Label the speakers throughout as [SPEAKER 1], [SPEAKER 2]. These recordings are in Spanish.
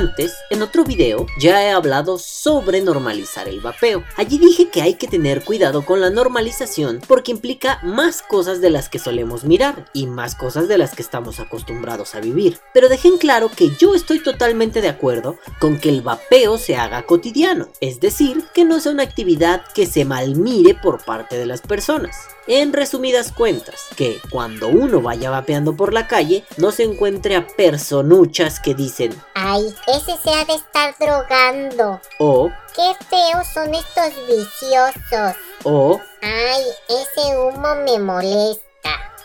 [SPEAKER 1] Antes, en otro video, ya he hablado sobre normalizar el vapeo. Allí dije que hay que tener cuidado con la normalización porque implica más cosas de las que solemos mirar y más cosas de las que estamos acostumbrados a vivir. Pero dejen claro que yo estoy totalmente de acuerdo con que el vapeo se haga cotidiano, es decir, que no sea una actividad que se malmire por parte de las personas. En resumidas cuentas, que cuando uno vaya vapeando por la calle, no se encuentre a personuchas que dicen
[SPEAKER 2] Ay, ese se ha de estar drogando.
[SPEAKER 1] o,
[SPEAKER 2] Qué feos son estos viciosos.
[SPEAKER 1] o,
[SPEAKER 2] Ay, ese humo me molesta.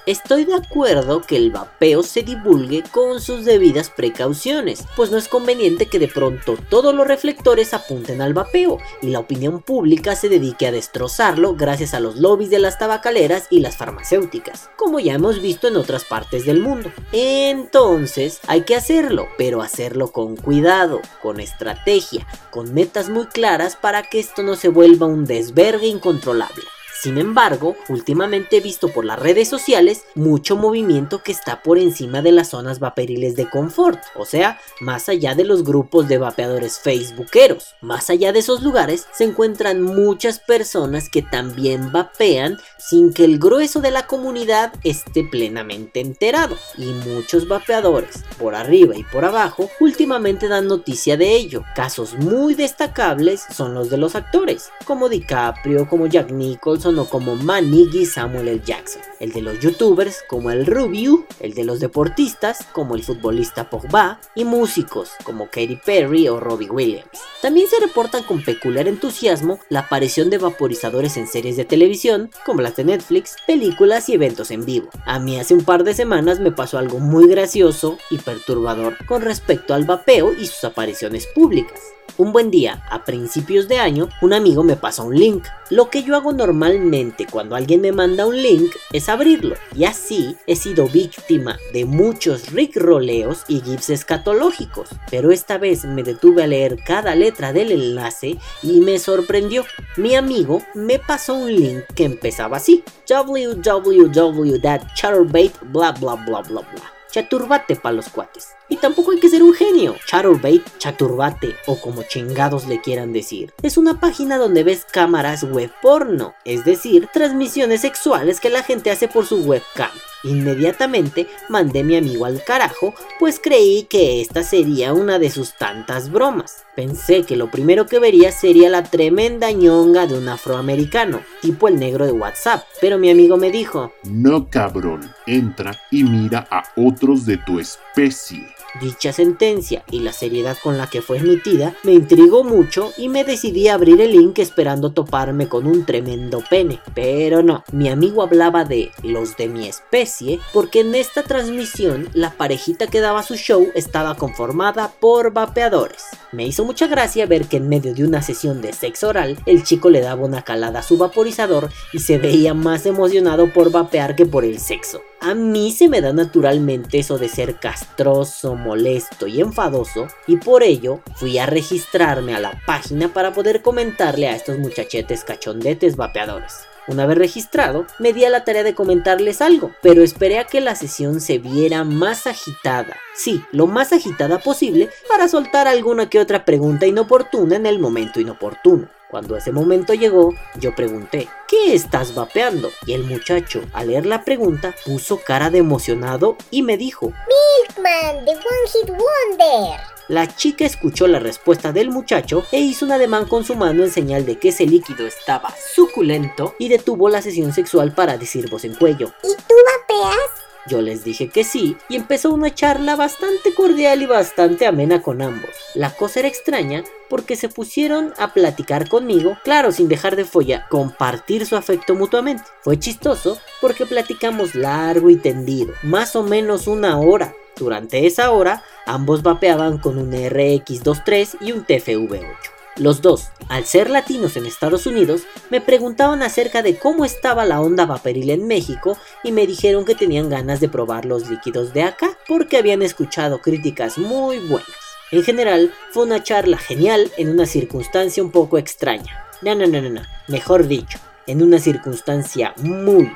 [SPEAKER 1] Estoy de acuerdo que el vapeo se divulgue con sus debidas precauciones, pues no es conveniente que de pronto todos los reflectores apunten al vapeo y la opinión pública se dedique a destrozarlo gracias a los lobbies de las tabacaleras y las farmacéuticas, como ya hemos visto en otras partes del mundo. Entonces hay que hacerlo, pero hacerlo con cuidado, con estrategia, con metas muy claras para que esto no se vuelva un desvergue incontrolable. Sin embargo, últimamente he visto por las redes sociales mucho movimiento que está por encima de las zonas vaporiles de confort, o sea, más allá de los grupos de vapeadores facebookeros. Más allá de esos lugares se encuentran muchas personas que también vapean sin que el grueso de la comunidad esté plenamente enterado. Y muchos vapeadores, por arriba y por abajo, últimamente dan noticia de ello. Casos muy destacables son los de los actores, como DiCaprio, como Jack Nicholson como Maniggy Samuel L. Jackson. El de los youtubers como el Rubiu, el de los deportistas como el futbolista Pogba y músicos como Katy Perry o Robbie Williams. También se reportan con peculiar entusiasmo la aparición de vaporizadores en series de televisión como las de Netflix, películas y eventos en vivo. A mí hace un par de semanas me pasó algo muy gracioso y perturbador con respecto al vapeo y sus apariciones públicas. Un buen día, a principios de año, un amigo me pasa un link. Lo que yo hago normalmente cuando alguien me manda un link es abrirlo. Y así he sido víctima de muchos rickroleos y gifs escatológicos. Pero esta vez me detuve a leer cada letra del enlace y me sorprendió. Mi amigo me pasó un link que empezaba así. www.chatterbait bla bla bla bla bla. Chaturbate para los cuates. Y tampoco hay que ser un genio. Chaturbate, chaturbate o como chingados le quieran decir. Es una página donde ves cámaras web porno, es decir, transmisiones sexuales que la gente hace por su webcam. Inmediatamente mandé a mi amigo al carajo, pues creí que esta sería una de sus tantas bromas. Pensé que lo primero que vería sería la tremenda ñonga de un afroamericano, tipo el negro de WhatsApp, pero mi amigo me dijo,
[SPEAKER 3] No cabrón, entra y mira a otros de tu especie.
[SPEAKER 1] Dicha sentencia y la seriedad con la que fue emitida me intrigó mucho y me decidí a abrir el link esperando toparme con un tremendo pene. Pero no, mi amigo hablaba de los de mi especie porque en esta transmisión la parejita que daba su show estaba conformada por vapeadores. Me hizo mucha gracia ver que en medio de una sesión de sexo oral el chico le daba una calada a su vaporizador y se veía más emocionado por vapear que por el sexo. A mí se me da naturalmente eso de ser castroso, molesto y enfadoso y por ello fui a registrarme a la página para poder comentarle a estos muchachetes cachondetes vapeadores. Una vez registrado, me di a la tarea de comentarles algo, pero esperé a que la sesión se viera más agitada. Sí, lo más agitada posible para soltar alguna que otra pregunta inoportuna en el momento inoportuno. Cuando ese momento llegó, yo pregunté, ¿qué estás vapeando? Y el muchacho, al leer la pregunta, puso cara de emocionado y me dijo,
[SPEAKER 2] Milkman, the One Hit Wonder.
[SPEAKER 1] La chica escuchó la respuesta del muchacho e hizo un ademán con su mano en señal de que ese líquido estaba suculento y detuvo la sesión sexual para decir voz en cuello.
[SPEAKER 2] ¿Y tú vapeas?
[SPEAKER 1] Yo les dije que sí y empezó una charla bastante cordial y bastante amena con ambos. La cosa era extraña porque se pusieron a platicar conmigo, claro, sin dejar de follar, compartir su afecto mutuamente. Fue chistoso porque platicamos largo y tendido, más o menos una hora. Durante esa hora, ambos vapeaban con un RX23 y un TFV8. Los dos, al ser latinos en Estados Unidos, me preguntaban acerca de cómo estaba la onda vaporil en México y me dijeron que tenían ganas de probar los líquidos de acá porque habían escuchado críticas muy buenas. En general, fue una charla genial en una circunstancia un poco extraña. No, no, no, no, no. Mejor dicho, en una circunstancia muy,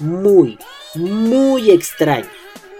[SPEAKER 1] muy, muy extraña.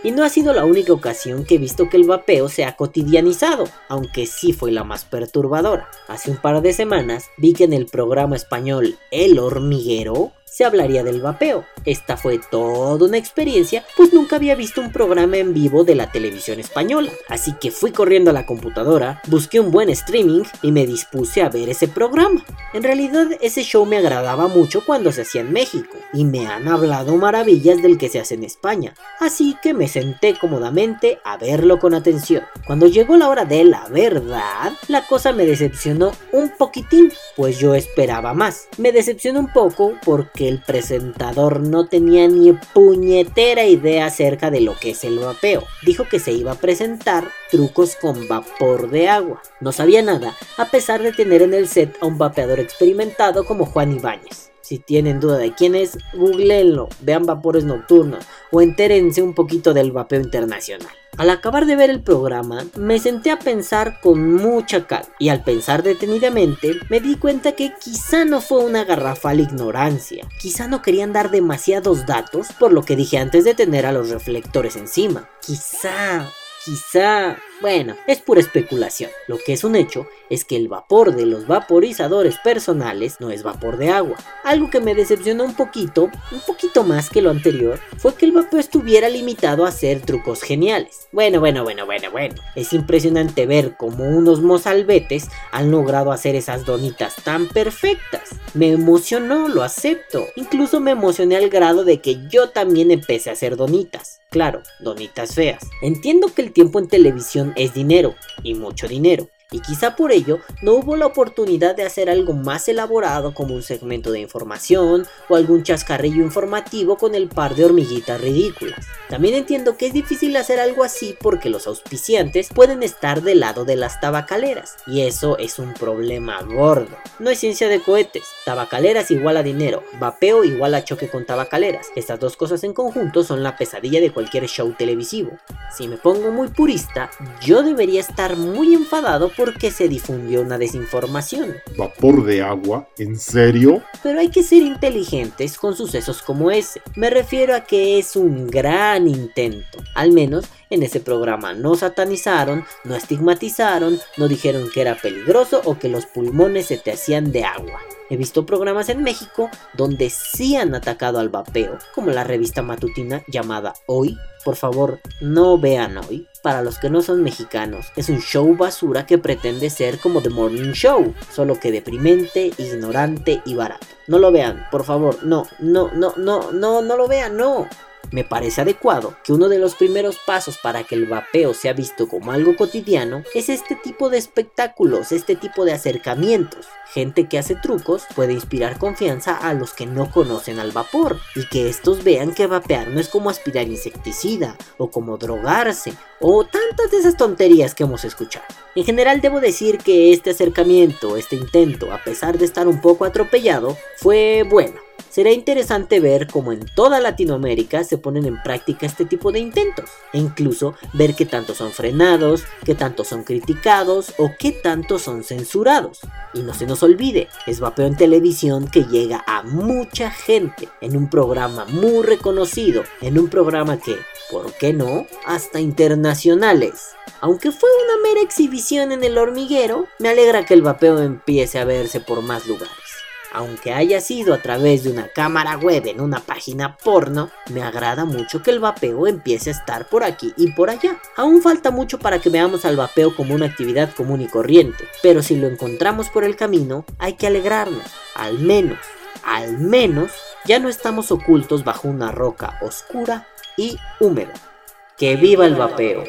[SPEAKER 1] Y no ha sido la única ocasión que he visto que el vapeo se ha cotidianizado, aunque sí fue la más perturbadora. Hace un par de semanas vi que en el programa español El hormiguero se hablaría del vapeo. Esta fue toda una experiencia, pues nunca había visto un programa en vivo de la televisión española. Así que fui corriendo a la computadora, busqué un buen streaming y me dispuse a ver ese programa. En realidad ese show me agradaba mucho cuando se hacía en México y me han hablado maravillas del que se hace en España. Así que me senté cómodamente a verlo con atención. Cuando llegó la hora de la verdad, la cosa me decepcionó un poquitín, pues yo esperaba más. Me decepcionó un poco porque el presentador no tenía ni puñetera idea acerca de lo que es el vapeo. Dijo que se iba a presentar trucos con vapor de agua. No sabía nada, a pesar de tener en el set a un vapeador experimentado como Juan Ibáñez. Si tienen duda de quién es, googleenlo, vean vapores nocturnos o entérense un poquito del vapeo internacional. Al acabar de ver el programa, me senté a pensar con mucha calma y al pensar detenidamente me di cuenta que quizá no fue una garrafal ignorancia, quizá no querían dar demasiados datos por lo que dije antes de tener a los reflectores encima, quizá, quizá bueno, es pura especulación. Lo que es un hecho es que el vapor de los vaporizadores personales no es vapor de agua. Algo que me decepcionó un poquito, un poquito más que lo anterior, fue que el vapor estuviera limitado a hacer trucos geniales. Bueno, bueno, bueno, bueno, bueno. Es impresionante ver cómo unos mozalbetes han logrado hacer esas donitas tan perfectas. Me emocionó, lo acepto. Incluso me emocioné al grado de que yo también empecé a hacer donitas. Claro, donitas feas. Entiendo que el tiempo en televisión es dinero, y mucho dinero y quizá por ello no hubo la oportunidad de hacer algo más elaborado como un segmento de información o algún chascarrillo informativo con el par de hormiguitas ridículas. También entiendo que es difícil hacer algo así porque los auspiciantes pueden estar del lado de las tabacaleras y eso es un problema gordo. No es ciencia de cohetes, tabacaleras igual a dinero, vapeo igual a choque con tabacaleras. Estas dos cosas en conjunto son la pesadilla de cualquier show televisivo. Si me pongo muy purista, yo debería estar muy enfadado porque se difundió una desinformación.
[SPEAKER 3] ¿Vapor de agua? ¿En serio?
[SPEAKER 1] Pero hay que ser inteligentes con sucesos como ese. Me refiero a que es un gran intento. Al menos en ese programa no satanizaron, no estigmatizaron, no dijeron que era peligroso o que los pulmones se te hacían de agua. He visto programas en México donde sí han atacado al vapeo, como la revista matutina llamada Hoy. Por favor, no vean hoy. Para los que no son mexicanos, es un show basura que pretende ser como The Morning Show, solo que deprimente, ignorante y barato. No lo vean, por favor, no, no, no, no, no, no lo vean, no. Me parece adecuado que uno de los primeros pasos para que el vapeo sea visto como algo cotidiano es este tipo de espectáculos, este tipo de acercamientos. Gente que hace trucos puede inspirar confianza a los que no conocen al vapor y que estos vean que vapear no es como aspirar insecticida o como drogarse o tantas de esas tonterías que hemos escuchado. En general debo decir que este acercamiento, este intento, a pesar de estar un poco atropellado, fue bueno. Será interesante ver cómo en toda Latinoamérica se ponen en práctica este tipo de intentos, e incluso ver qué tanto son frenados, qué tanto son criticados o qué tanto son censurados. Y no se nos olvide, es vapeo en televisión que llega a mucha gente, en un programa muy reconocido, en un programa que, ¿por qué no?, hasta internacionales. Aunque fue una mera exhibición en el hormiguero, me alegra que el vapeo empiece a verse por más lugares aunque haya sido a través de una cámara web en una página porno, me agrada mucho que el vapeo empiece a estar por aquí y por allá. Aún falta mucho para que veamos al vapeo como una actividad común y corriente, pero si lo encontramos por el camino, hay que alegrarnos, al menos, al menos, ya no estamos ocultos bajo una roca oscura y húmeda. Que viva el vapeo,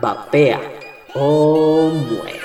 [SPEAKER 1] vapea Oh, o muere.